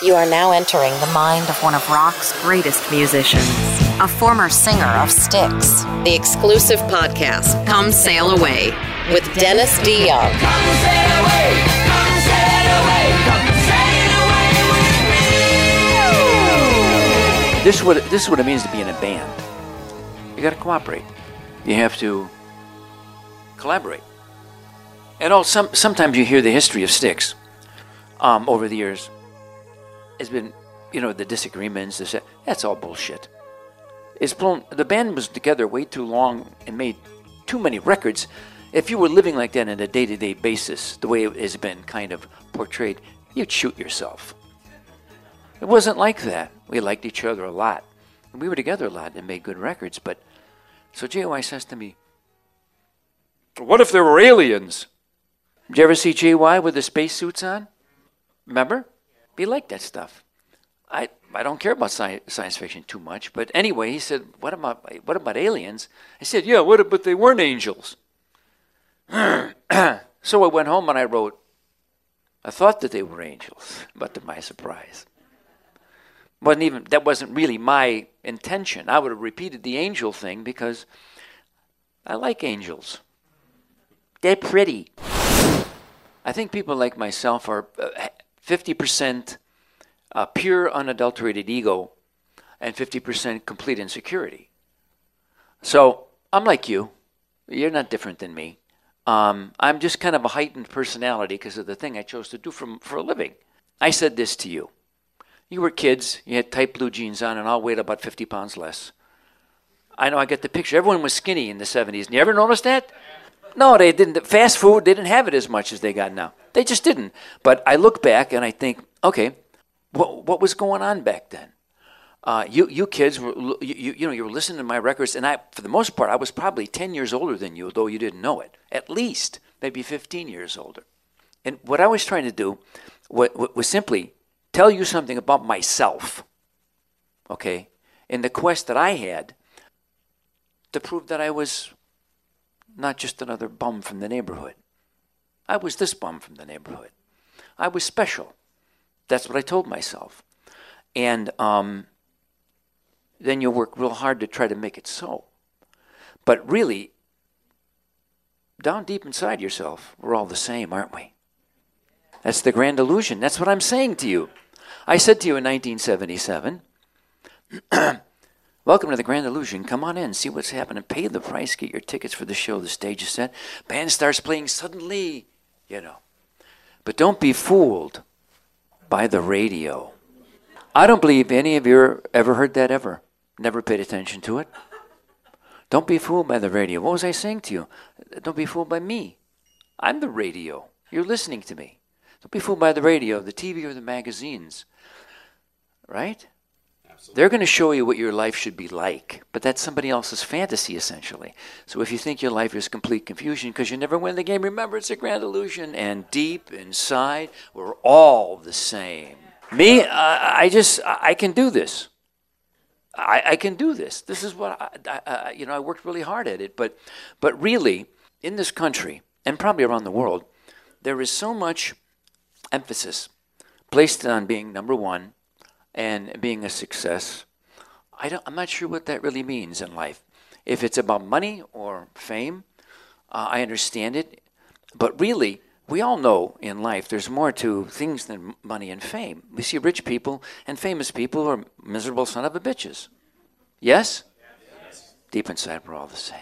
You are now entering the mind of one of rock's greatest musicians, a former singer of Styx. The exclusive podcast, Come Sail Away, with Dennis DeYoung. Come sail away, come sail away, come sail away with me. This is what this is what it means to be in a band. You got to cooperate. You have to collaborate. And all some sometimes you hear the history of Styx um, over the years. It's been, you know, the disagreements. This, that's all bullshit. It's blown. The band was together way too long and made too many records. If you were living like that on a day-to-day basis, the way it has been kind of portrayed, you'd shoot yourself. It wasn't like that. We liked each other a lot. And we were together a lot and made good records. But so JY says to me, What if there were aliens? Did you ever see JY with the spacesuits on? Remember? He liked that stuff. I, I don't care about sci- science fiction too much. But anyway, he said, what about, what about aliens? I said, Yeah, what but they weren't angels? so I went home and I wrote, I thought that they were angels, but to my surprise wasn't even that wasn't really my intention. I would have repeated the angel thing because I like angels. They're pretty. I think people like myself are uh, fifty percent uh, pure, unadulterated ego, and fifty percent complete insecurity. So I'm like you. You're not different than me. Um, I'm just kind of a heightened personality because of the thing I chose to do for, for a living. I said this to you. You were kids, you had tight blue jeans on, and I'll weighed about 50 pounds less. I know, I get the picture. Everyone was skinny in the 70s. You ever notice that? No, they didn't. Fast food, they didn't have it as much as they got now. They just didn't. But I look back and I think, okay, what, what was going on back then? Uh, you, you kids were, you, you, know, you were listening to my records, and I, for the most part, I was probably 10 years older than you, though you didn't know it. At least, maybe 15 years older. And what I was trying to do was, was simply tell you something about myself, okay, in the quest that I had to prove that I was not just another bum from the neighborhood. I was this bum from the neighborhood. I was special. That's what I told myself. And um, then you work real hard to try to make it so. But really, down deep inside yourself, we're all the same, aren't we? That's the grand illusion. That's what I'm saying to you. I said to you in 1977, Welcome to the Grand Illusion. Come on in, see what's happening. Pay the price, get your tickets for the show. The stage is set. Band starts playing suddenly, you know. But don't be fooled by the radio. I don't believe any of you ever heard that ever. Never paid attention to it. Don't be fooled by the radio. What was I saying to you? Don't be fooled by me. I'm the radio. You're listening to me. Don't be fooled by the radio, the TV, or the magazines. Right? They're going to show you what your life should be like, but that's somebody else's fantasy, essentially. So if you think your life is complete confusion because you never win the game, remember it's a grand illusion. And deep inside, we're all the same. Me, uh, I just, I can do this. I, I, can do this. This is what I, I, you know. I worked really hard at it, but, but really, in this country and probably around the world, there is so much emphasis placed on being number one and being a success. I don't, I'm not sure what that really means in life. If it's about money or fame, uh, I understand it. But really, we all know in life there's more to things than money and fame. We see rich people and famous people who are miserable son of a bitches. Yes? yes? Deep inside, we're all the same.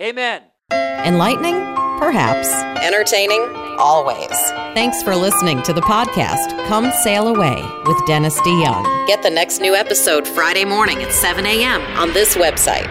Amen. Enlightening? Perhaps. Entertaining? Always. Thanks for listening to the podcast, Come Sail Away with Dennis DeYoung. Get the next new episode Friday morning at 7 a.m. on this website,